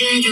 追逐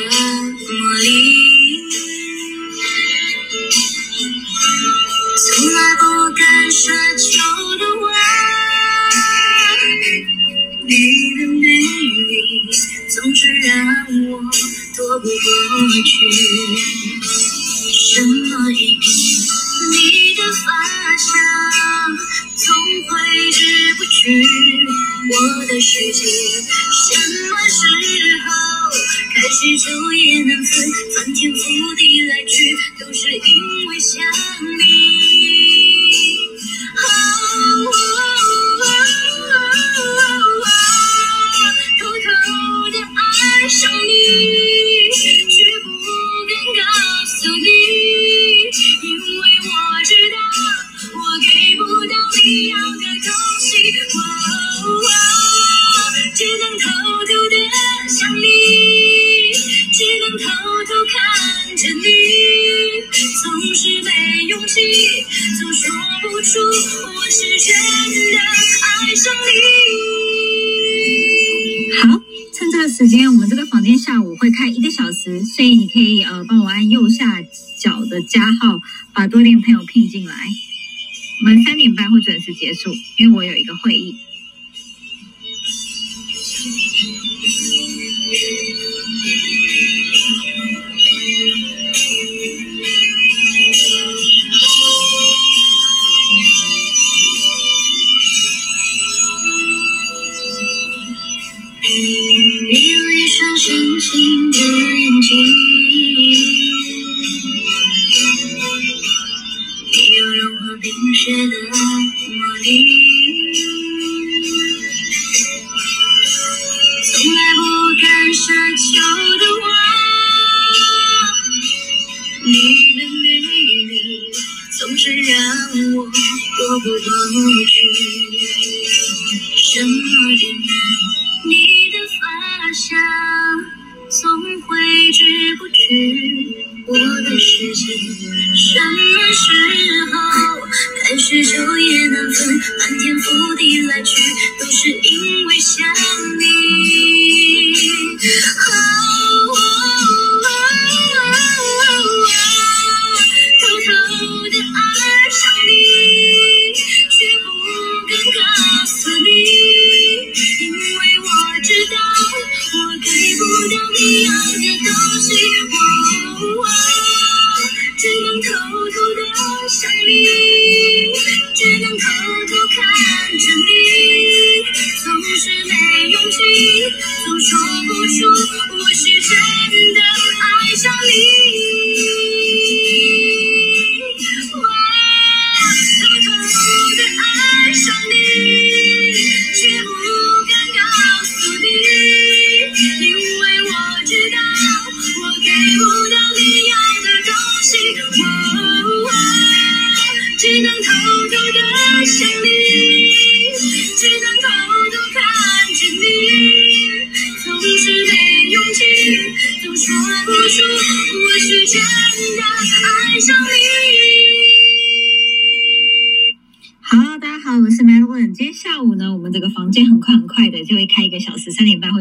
会开一个小时，所以你可以呃帮我按右下角的加号，把多点朋友聘进来。我们三点半会准时结束，因为我有一个会议。我的世界。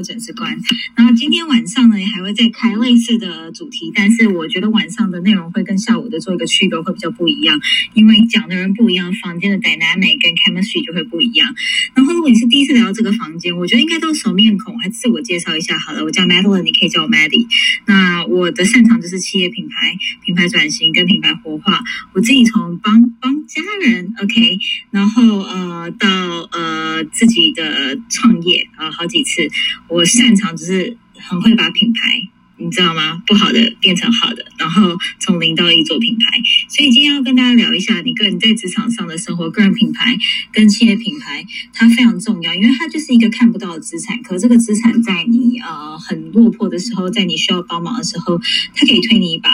时，三点半会准时关。然后今天晚上呢，也还会再开类似的主题，但是我觉得晚上的内容会跟下午的做一个区隔，会比较不一样，因为讲的人不一样，房间的 dynamic 跟 chemistry 就会不一样。然后如果你是第一次来到这个房间，我觉得应该都是熟面孔，还自我介绍一下好了。我叫 Madeline，你可以叫我 Maddie。那我的擅长就是企业品牌、品牌转型跟品牌活化。我自己从帮帮家人，OK。然后呃到呃自己的创业啊、好几次，我擅长就是很会把品牌。你知道吗？不好的变成好的，然后从零到一做品牌。所以今天要跟大家聊一下你个人在职场上的生活，个人品牌跟企业品牌，它非常重要，因为它就是一个看不到的资产。可这个资产在你呃很落魄的时候，在你需要帮忙的时候，它可以推你一把，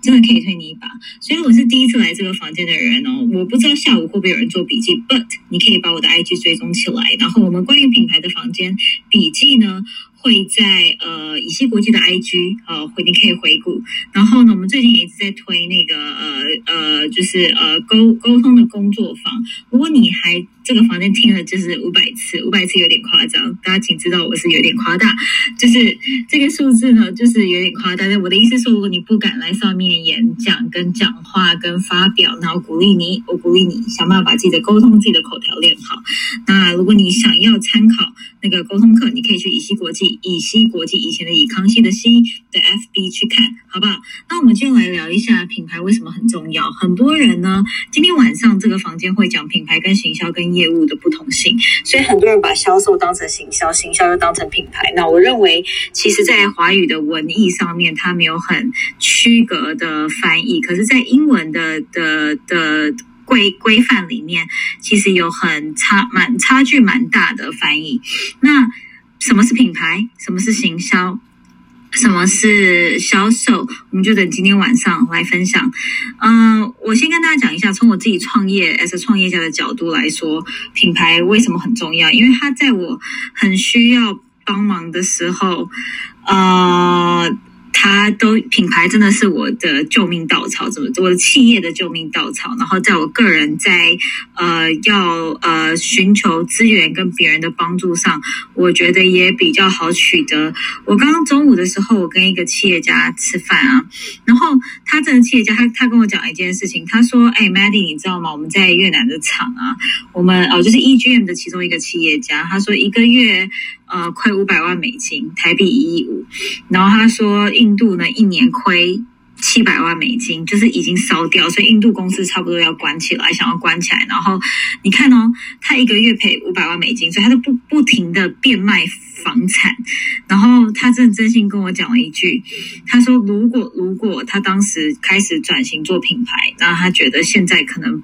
真的可以推你一把。所以我是第一次来这个房间的人哦，我不知道下午会不会有人做笔记，but 你可以把我的 IG 追踪起来，然后我们关于品牌的房间笔记呢。会在呃以西国际的 IG 呃回你可以回顾，然后呢，我们最近也一直在推那个呃呃就是呃沟沟通的工作坊。如果你还这个房间听了就是五百次，五百次有点夸张，大家请知道我是有点夸大，就是这个数字呢，就是有点夸大。但我的意思说，如果你不敢来上面演讲、跟讲话、跟发表，然后鼓励你，我鼓励你想办法把自己的沟通、自己的口条练好。那如果你想要参考那个沟通课，你可以去以西国际、以西国际以前的以康熙的西的 FB 去看，好不好？那我们就来聊一下品牌为什么很重要。很多人呢，今天晚上这个房间会讲品牌跟行销跟业务的不同性，所以很多人把销售当成行销，行销又当成品牌。那我认为，其实，在华语的文艺上面，它没有很区隔的翻译，可是，在英文的的的规规范里面，其实有很差蛮差距蛮大的翻译。那什么是品牌？什么是行销？什么是销售？我们就等今天晚上来分享。嗯、我先跟大家讲一下，从我自己创业 as 创业家的角度来说，品牌为什么很重要？因为它在我很需要帮忙的时候，呃。它都品牌真的是我的救命稻草，怎么我的企业的救命稻草？然后在我个人在呃要呃寻求资源跟别人的帮助上，我觉得也比较好取得。我刚刚中午的时候，我跟一个企业家吃饭啊，然后他这个企业家他他跟我讲一件事情，他说：“哎，Maddie，你知道吗？我们在越南的厂啊，我们哦就是 EGM 的其中一个企业家，他说一个月呃快五百万美金，台币一亿五。然后他说，印度呢一年亏七百万美金，就是已经烧掉，所以印度公司差不多要关起来，想要关起来。然后你看哦，他一个月赔五百万美金，所以他就不不停的变卖房产。然后他真的真心跟我讲了一句，他说如果如果他当时开始转型做品牌，那他觉得现在可能。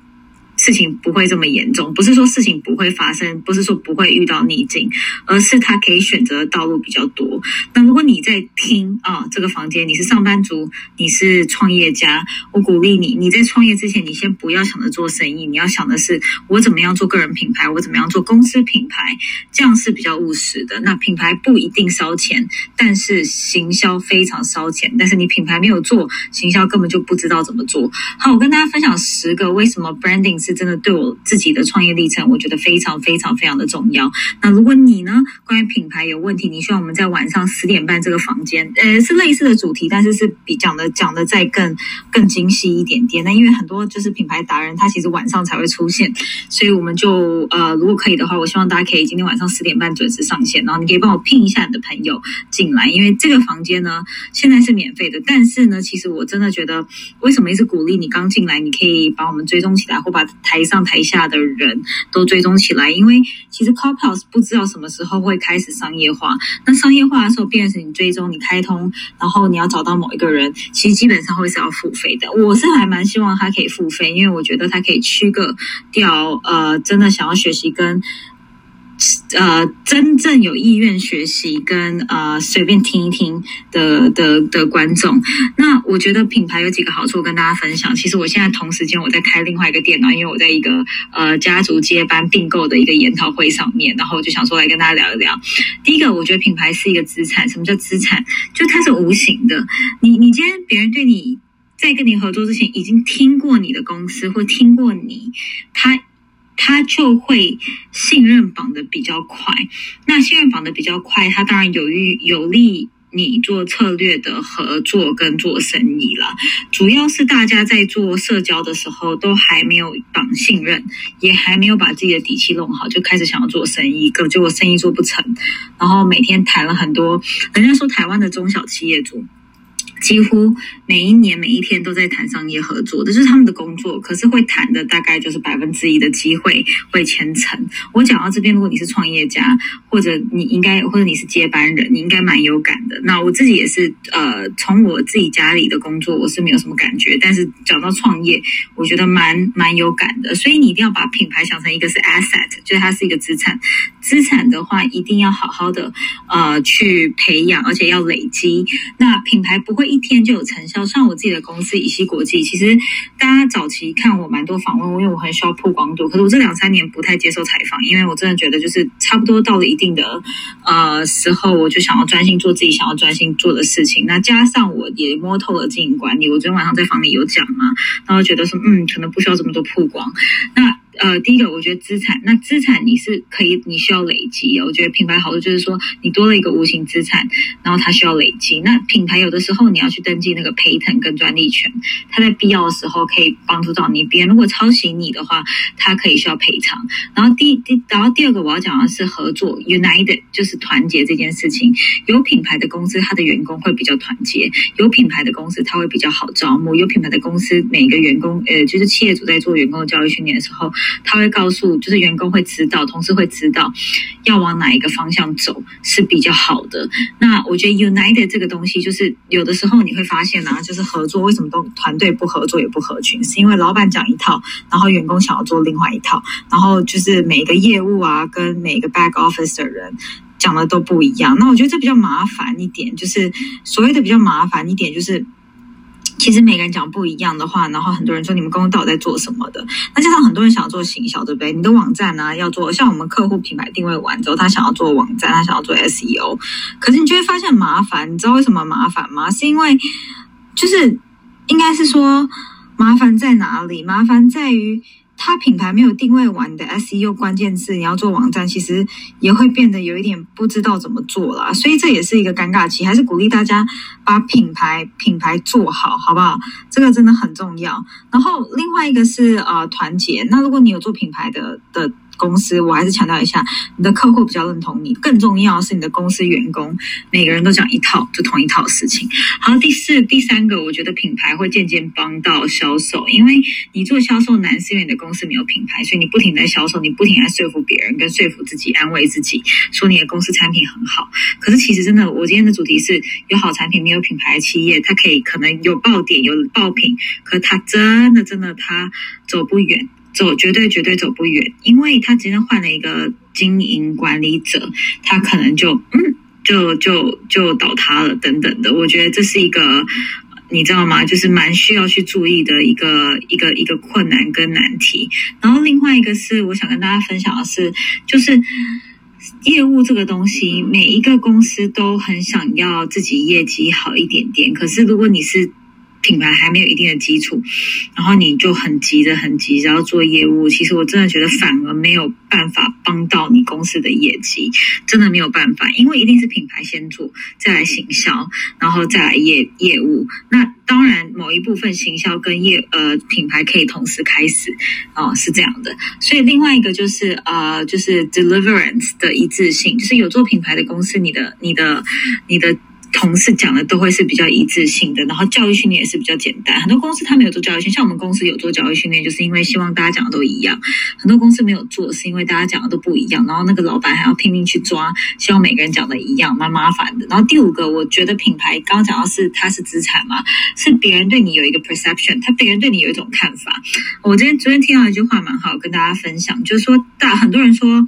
事情不会这么严重，不是说事情不会发生，不是说不会遇到逆境，而是他可以选择的道路比较多。那如果你在听啊，这个房间你是上班族，你是创业家，我鼓励你，你在创业之前，你先不要想着做生意，你要想的是我怎么样做个人品牌，我怎么样做公司品牌，这样是比较务实的。那品牌不一定烧钱，但是行销非常烧钱。但是你品牌没有做，行销根本就不知道怎么做。好，我跟大家分享十个为什么 branding 是真的对我自己的创业历程，我觉得非常非常非常的重要。那如果你呢，关于品牌有问题，你希望我们在晚上十点半这个房间，呃，是类似的主题，但是是比讲的讲的再更更精细一点点。那因为很多就是品牌达人，他其实晚上才会出现，所以我们就呃，如果可以的话，我希望大家可以今天晚上十点半准时上线，然后你可以帮我聘一下你的朋友进来，因为这个房间呢现在是免费的，但是呢，其实我真的觉得，为什么一直鼓励你刚进来，你可以把我们追踪起来，或把台上台下的人都追踪起来，因为其实 Clubhouse 不知道什么时候会开始商业化。那商业化的时候，变成你追踪、你开通，然后你要找到某一个人，其实基本上会是要付费的。我是还蛮希望他可以付费，因为我觉得他可以区个掉呃，真的想要学习跟。呃，真正有意愿学习跟呃随便听一听的的的观众，那我觉得品牌有几个好处跟大家分享。其实我现在同时间我在开另外一个电脑，因为我在一个呃家族接班并购的一个研讨会上面，然后我就想说来跟大家聊一聊。第一个，我觉得品牌是一个资产。什么叫资产？就它是无形的。你你今天别人对你在跟你合作之前，已经听过你的公司或听过你，他。他就会信任绑的比较快，那信任绑的比较快，他当然有利有利你做策略的合作跟做生意了。主要是大家在做社交的时候都还没有绑信任，也还没有把自己的底气弄好，就开始想要做生意，结果生意做不成，然后每天谈了很多，人家说台湾的中小企业主。几乎每一年每一天都在谈商业合作，这是他们的工作。可是会谈的大概就是百分之一的机会会签成。我讲到这边，如果你是创业家，或者你应该，或者你是接班人，你应该蛮有感的。那我自己也是，呃，从我自己家里的工作，我是没有什么感觉。但是讲到创业，我觉得蛮蛮有感的。所以你一定要把品牌想成一个是 asset，就是它是一个资产。资产的话，一定要好好的呃去培养，而且要累积。那品牌不会。一天就有成效，像我自己的公司以西国际，其实大家早期看我蛮多访问，因为我很需要曝光度。可是我这两三年不太接受采访，因为我真的觉得就是差不多到了一定的呃时候，我就想要专心做自己想要专心做的事情。那加上我也摸透了经营管理，我昨天晚上在房里有讲嘛，然后觉得说嗯，可能不需要这么多曝光。那呃，第一个我觉得资产，那资产你是可以，你需要累积。我觉得品牌好处就是说，你多了一个无形资产，然后它需要累积。那品牌有的时候你要去登记那个 patent 跟专利权，它在必要的时候可以帮助到你。别人如果抄袭你的话，它可以需要赔偿。然后第第，然后第二个我要讲的是合作，united 就是团结这件事情。有品牌的公司，它的员工会比较团结；有品牌的公司，它会比较好招募；有品牌的公司，每个员工，呃，就是企业主在做员工的教育训练的时候，他会告诉，就是员工会知道，同事会知道要往哪一个方向走是比较好的。那我觉得 united 这个东西，就是有的时候你会发现啊，就是合作为什么都团队不合作也不合群，是因为老板讲一套，然后员工想要做另外一套，然后就是每个业务啊，跟每个 back office 的人。讲的都不一样，那我觉得这比较麻烦一点，就是所谓的比较麻烦一点，就是其实每个人讲不一样的话，然后很多人说你们公司到底在做什么的，那加上很多人想要做行销，对不对？你的网站呢要做，像我们客户品牌定位完之后，他想要做网站，他想要做 SEO，可是你就会发现麻烦，你知道为什么麻烦吗？是因为就是应该是说麻烦在哪里？麻烦在于。它品牌没有定位完的 SEO 关键字，你要做网站，其实也会变得有一点不知道怎么做啦。所以这也是一个尴尬期，还是鼓励大家把品牌品牌做好，好不好？这个真的很重要。然后另外一个是呃团结。那如果你有做品牌的的。公司，我还是强调一下，你的客户比较认同你。更重要是你的公司员工，每个人都讲一套，就同一套事情。好，第四、第三个，我觉得品牌会渐渐帮到销售，因为你做销售难，是因为你的公司没有品牌，所以你不停在销售，你不停在说服别人，跟说服自己，安慰自己，说你的公司产品很好。可是其实真的，我今天的主题是有好产品，没有品牌的企业，它可以可能有爆点，有爆品，可它真的真的它走不远。走绝对绝对走不远，因为他今天换了一个经营管理者，他可能就嗯就就就倒塌了等等的。我觉得这是一个你知道吗？就是蛮需要去注意的一个一个一个困难跟难题。然后另外一个是我想跟大家分享的是，就是业务这个东西，每一个公司都很想要自己业绩好一点点。可是如果你是品牌还没有一定的基础，然后你就很急着、很急着要做业务。其实我真的觉得反而没有办法帮到你公司的业绩，真的没有办法，因为一定是品牌先做，再来行销，然后再来业业务。那当然，某一部分行销跟业呃品牌可以同时开始，哦，是这样的。所以另外一个就是呃，就是 deliverance 的一致性，就是有做品牌的公司，你的、你的、你的。同事讲的都会是比较一致性的，然后教育训练也是比较简单。很多公司他没有做教育训练，像我们公司有做教育训练，就是因为希望大家讲的都一样。很多公司没有做，是因为大家讲的都不一样，然后那个老板还要拼命去抓，希望每个人讲的一样，蛮麻烦的。然后第五个，我觉得品牌刚刚讲到是它是资产嘛，是别人对你有一个 perception，他别人对你有一种看法。我今天昨天听到一句话蛮好，跟大家分享，就是说大很多人说，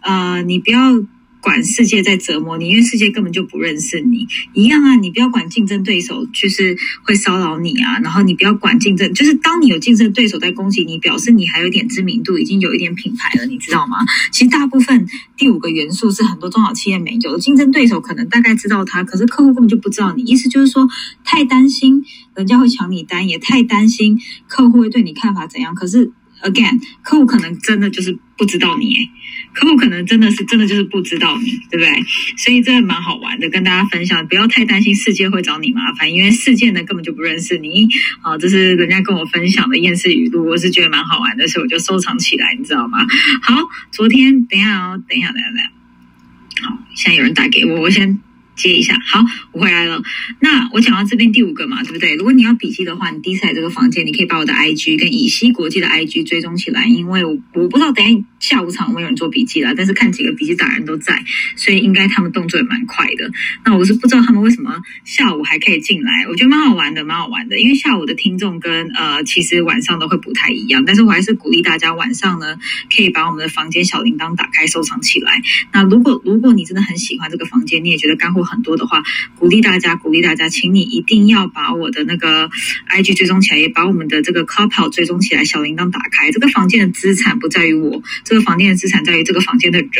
呃，你不要。管世界在折磨你，因为世界根本就不认识你一样啊！你不要管竞争对手，就是会骚扰你啊。然后你不要管竞争，就是当你有竞争对手在攻击你，表示你还有点知名度，已经有一点品牌了，你知道吗？其实大部分第五个元素是很多中小企业没有的，竞争对手可能大概知道他，可是客户根本就不知道你。意思就是说，太担心人家会抢你单，也太担心客户会对你看法怎样。可是 again，客户可能真的就是不知道你。客户可能真的是真的就是不知道你，对不对？所以这蛮好玩的，跟大家分享。不要太担心世界会找你麻烦，因为世界呢根本就不认识你。好，这是人家跟我分享的厌世语录，我是觉得蛮好玩的，所以我就收藏起来，你知道吗？好，昨天等一下哦，等一下，等一下，等一下。好，现在有人打给我，我先。接一下，好，我回来了。那我讲到这边第五个嘛，对不对？如果你要笔记的话，你第一次来这个房间，你可以把我的 IG 跟以西国际的 IG 追踪起来，因为我我不知道等下下午场有没有人做笔记了，但是看几个笔记打人都在，所以应该他们动作也蛮快的。那我是不知道他们为什么下午还可以进来，我觉得蛮好玩的，蛮好玩的。因为下午的听众跟呃，其实晚上都会不太一样，但是我还是鼓励大家晚上呢，可以把我们的房间小铃铛打开收藏起来。那如果如果你真的很喜欢这个房间，你也觉得干货。很多的话，鼓励大家，鼓励大家，请你一定要把我的那个 IG 追踪起来，也把我们的这个 Clubhouse 追踪起来，小铃铛打开。这个房间的资产不在于我，这个房间的资产在于这个房间的人，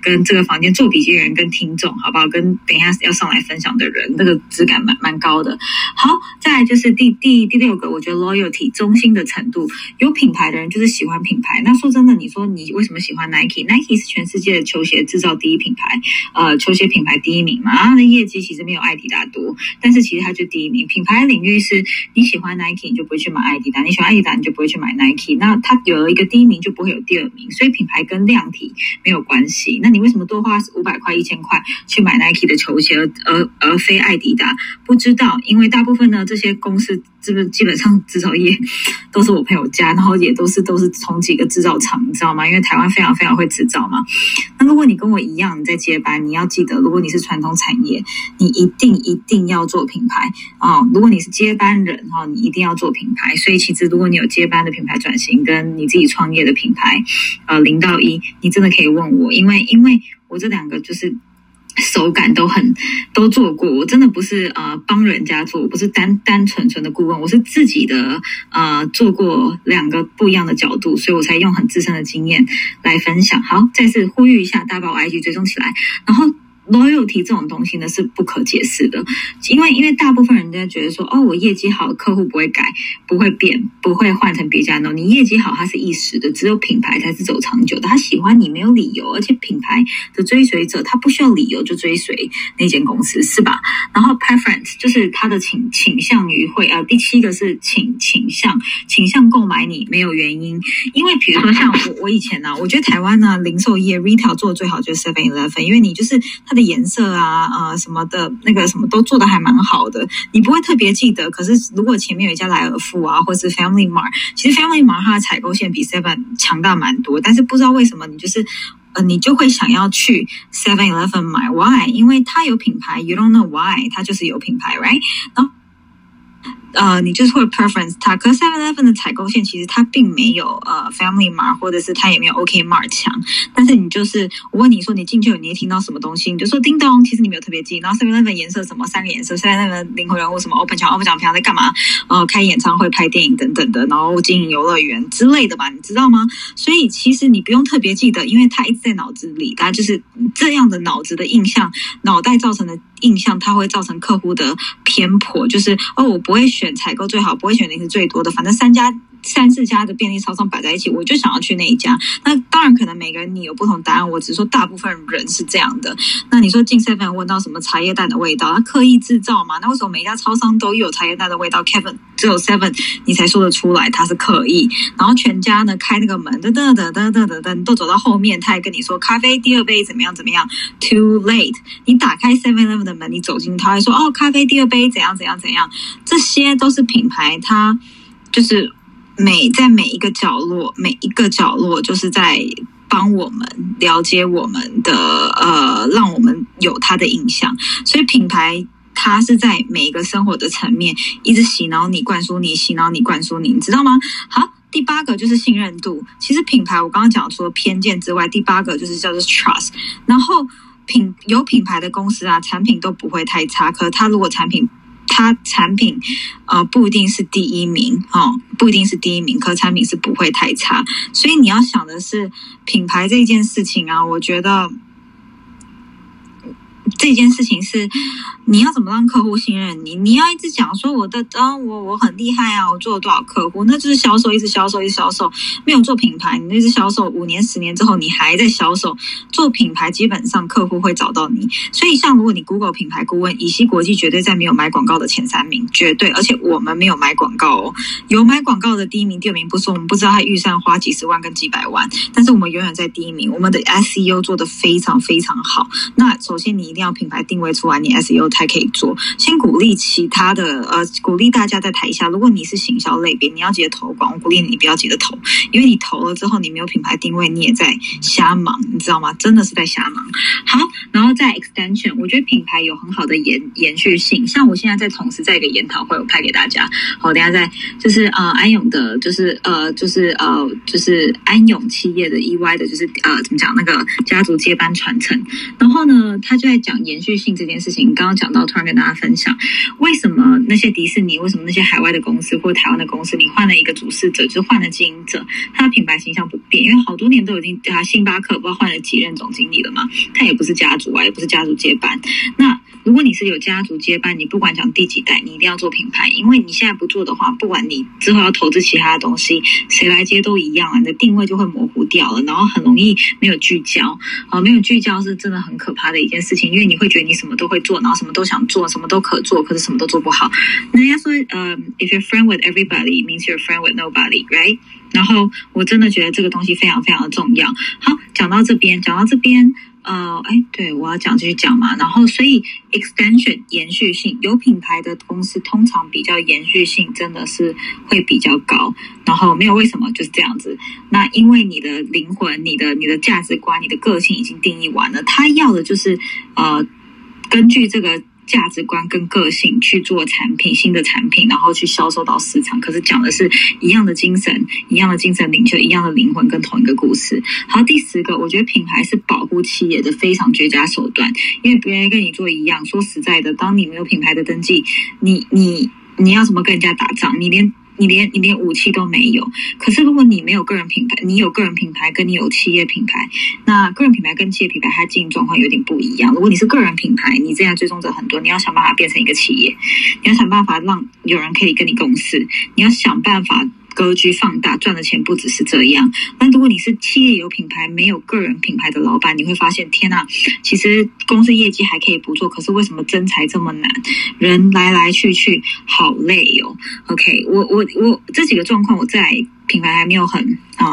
跟这个房间做笔记的人，跟听众，好不好？跟等一下要上来分享的人，那个质感蛮蛮高的。好，再来就是第第第六个，我觉得 loyalty 忠心的程度，有品牌的人就是喜欢品牌。那说真的，你说你为什么喜欢 Nike？Nike 是全世界的球鞋制造第一品牌，呃，球鞋品牌第一名嘛。它的业绩其实没有艾迪达多，但是其实它就第一名。品牌领域是你喜欢 Nike，你就不会去买艾迪达；你喜欢艾迪达，你就不会去买 Nike。那它有了一个第一名，就不会有第二名。所以品牌跟量体没有关系。那你为什么多花五百块、一千块去买 Nike 的球鞋，而而而非艾迪达？不知道，因为大部分呢，这些公司是不是基本上制造业都是我朋友家，然后也都是都是从几个制造厂，你知道吗？因为台湾非常非常会制造嘛。那如果你跟我一样你在接班，你要记得，如果你是传统产业，你一定一定要做品牌啊。如果你是接班人哈，你一定要做品牌。所以其实如果你有接班的品牌转型，跟你自己创业的品牌，呃，零到一，你真的可以问我，因为因为我这两个就是。手感都很都做过，我真的不是呃帮人家做，不是单单纯纯的顾问，我是自己的呃做过两个不一样的角度，所以我才用很自身的经验来分享。好，再次呼吁一下，大家把我 IG 追踪起来，然后。Loyalty 这种东西呢是不可解释的，因为因为大部分人家觉得说，哦，我业绩好，客户不会改，不会变，不会换成别家的。你业绩好，它是一时的，只有品牌才是走长久的。他喜欢你没有理由，而且品牌的追随者他不需要理由就追随那间公司，是吧？然后 preference 就是他的倾倾向于会啊，第七个是倾倾向倾向购买你没有原因，因为比如说像我我以前呢，我觉得台湾呢零售业 retail 做的最好就是 Seven Eleven，因为你就是它的。颜色啊，呃，什么的，那个什么都做的还蛮好的，你不会特别记得。可是如果前面有一家莱尔富啊，或是 Family Mart，其实 Family Mart 它的采购线比 Seven 强大蛮多。但是不知道为什么，你就是呃，你就会想要去 Seven Eleven 买，Why？因为它有品牌，You don't know why？它就是有品牌，Right？然后。呃，你就是会 preference 它，可是 Seven Eleven 的采购线其实它并没有呃 Family Mart 或者是它也没有 OK Mart 强，但是你就是我问你说你进去你听到什么东西，你就说叮咚，其实你没有特别记。然后 Seven Eleven 颜色什么三个颜色，Seven Eleven 灵魂人物什么 Open 墙 Open 墙平常在干嘛？呃，开演唱会、拍电影等等的，然后经营游乐园之类的吧，你知道吗？所以其实你不用特别记得，因为它一直在脑子里，它就是这样的脑子的印象，脑袋造成的。印象它会造成客户的偏颇，就是哦，我不会选采购最好，不会选零食最多的，反正三家。三四家的便利超商摆在一起，我就想要去那一家。那当然，可能每个人你有不同答案。我只是说，大部分人是这样的。那你说进 seven 闻到什么茶叶蛋的味道？他刻意制造嘛？那为什么每一家超商都有茶叶蛋的味道？Kevin 只有 seven 你才说得出来，他是刻意。然后全家呢开那个门，噔噔噔噔噔噔噔，都走到后面，他还跟你说咖啡第二杯怎么样怎么样？Too late！你打开 seven eleven 的门，你走进，他还说哦，咖啡第二杯怎样怎样怎样？这些都是品牌，它就是。每在每一个角落，每一个角落，就是在帮我们了解我们的呃，让我们有它的印象。所以品牌它是在每一个生活的层面，一直洗脑你、灌输你、洗脑你、灌输你，你知道吗？好，第八个就是信任度。其实品牌我刚刚讲除了偏见之外，第八个就是叫做 trust。然后品有品牌的公司啊，产品都不会太差。可它如果产品它产品，呃，不一定是第一名哦，不一定是第一名，可产品是不会太差。所以你要想的是品牌这件事情啊，我觉得这件事情是。你要怎么让客户信任你？你要一直讲说我的，啊，我我很厉害啊，我做了多少客户，那就是销售，一直销售，一直销售，没有做品牌，你那直销售五年、十年之后，你还在销售。做品牌基本上客户会找到你，所以像如果你 Google 品牌顾问，以西国际绝对在没有买广告的前三名，绝对。而且我们没有买广告哦，有买广告的第一名、第二名不说，我们不知道他预算花几十万跟几百万，但是我们永远在第一名。我们的 SEO 做的非常非常好。那首先你一定要品牌定位出来，你 SEO。才可以做。先鼓励其他的，呃，鼓励大家在台下。如果你是行销类别，你要记得投广，我鼓励你不要急着投，因为你投了之后，你没有品牌定位，你也在瞎忙，你知道吗？真的是在瞎忙。好，然后在 extension，我觉得品牌有很好的延延续性。像我现在在同时在一个研讨会，我拍给大家。好，等下在就是呃安永的，就是呃就是呃就是安永企业的 EY 的，就是呃怎么讲那个家族接班传承。然后呢，他就在讲。延续性这件事情，刚刚讲到，突然跟大家分享，为什么那些迪士尼，为什么那些海外的公司或台湾的公司，你换了一个主事者，就换了经营者，他的品牌形象不变，因为好多年都已经啊，星巴克不知道换了几任总经理了嘛，他也不是家族啊，也不是家族接班。那如果你是有家族接班，你不管讲第几代，你一定要做品牌，因为你现在不做的话，不管你之后要投资其他的东西，谁来接都一样啊，你的定位就会模糊掉了，然后很容易没有聚焦啊，没有聚焦是真的很可怕的一件事情，因为你会觉得你什么都会做，然后什么都想做，什么都可做，可是什么都做不好。人家说，呃，if you're friend with everybody means you're friend with nobody，right？然后我真的觉得这个东西非常非常的重要。好，讲到这边，讲到这边。呃，哎，对我要讲继续讲嘛，然后所以 extension 延续性有品牌的公司通常比较延续性真的是会比较高，然后没有为什么就是这样子。那因为你的灵魂、你的你的价值观、你的个性已经定义完了，他要的就是呃根据这个。价值观跟个性去做产品，新的产品，然后去销售到市场。可是讲的是一样的精神，一样的精神领袖，一样的灵魂，跟同一个故事。好，第十个，我觉得品牌是保护企业的非常绝佳手段，因为别人跟你做一样。说实在的，当你没有品牌的登记，你你你要怎么跟人家打仗？你连你连你连武器都没有，可是如果你没有个人品牌，你有个人品牌，跟你有企业品牌，那个人品牌跟企业品牌它经营状况有点不一样。如果你是个人品牌，你这样追踪者很多，你要想办法变成一个企业，你要想办法让有人可以跟你共事，你要想办法。格局放大，赚的钱不只是这样。那如果你是企业有品牌，没有个人品牌的老板，你会发现，天呐，其实公司业绩还可以不做，可是为什么增财这么难？人来来去去，好累哟。OK，我我我这几个状况，我在。品牌还没有很啊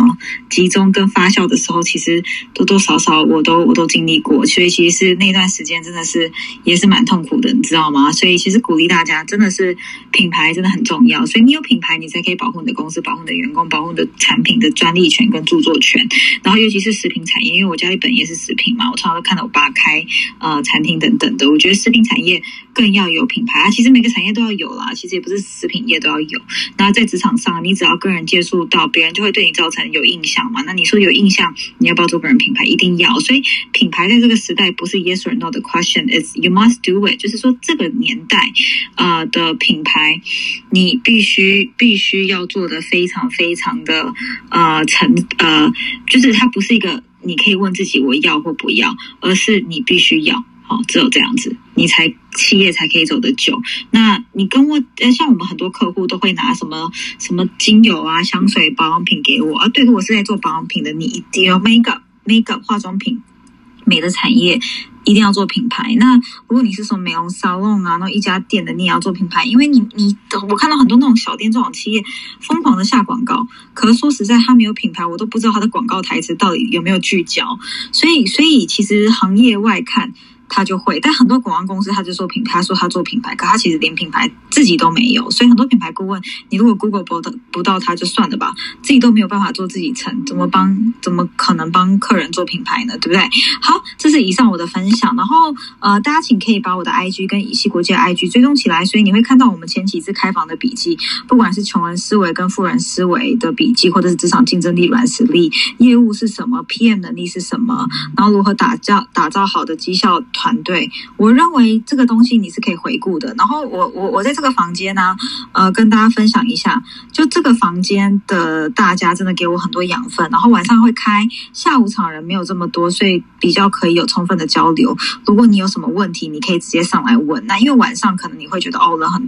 集中跟发酵的时候，其实多多少少我都我都经历过，所以其实是那段时间真的是也是蛮痛苦的，你知道吗？所以其实鼓励大家，真的是品牌真的很重要，所以你有品牌，你才可以保护你的公司，保护你的员工，保护你的产品的专利权跟著作权。然后尤其是食品产业，因为我家里本业是食品嘛，我常常都看到我爸开呃餐厅等等的，我觉得食品产业更要有品牌啊。其实每个产业都要有啦，其实也不是食品业都要有。然后在职场上，你只要跟人接触。到别人就会对你造成有印象嘛？那你说有印象，你要不要做个人品牌？一定要。所以品牌在这个时代不是 yes or no 的 question，is you must do it。就是说这个年代啊的品牌，你必须必须要做的非常非常的呃成呃，就是它不是一个你可以问自己我要或不要，而是你必须要。哦，只有这样子，你才企业才可以走得久。那你跟我，像我们很多客户都会拿什么什么精油啊、香水、保养品给我啊。对，我是在做保养品的，你一定要 make up make up 化妆品美的产业一定要做品牌。那如果你是什么美容沙龙啊，那一家店的，你也要做品牌，因为你你我看到很多那种小店、这种企业疯狂的下广告，可是说实在，他没有品牌，我都不知道他的广告台词到底有没有聚焦。所以，所以其实行业外看。他就会，但很多广告公司他就做品牌，他说他做品牌，可他其实连品牌自己都没有。所以很多品牌顾问，你如果 Google 不到不到他就算了吧，自己都没有办法做自己成，怎么帮？怎么可能帮客人做品牌呢？对不对？好，这是以上我的分享。然后呃，大家请可以把我的 IG 跟以西国际 IG 追踪起来，所以你会看到我们前几次开房的笔记，不管是穷人思维跟富人思维的笔记，或者是职场竞争力软实力，业务是什么，PM 能力是什么，然后如何打造打造好的绩效。团队，我认为这个东西你是可以回顾的。然后我我我在这个房间呢，呃，跟大家分享一下，就这个房间的大家真的给我很多养分。然后晚上会开下午场，人没有这么多，所以比较可以有充分的交流。如果你有什么问题，你可以直接上来问。那因为晚上可能你会觉得哦人很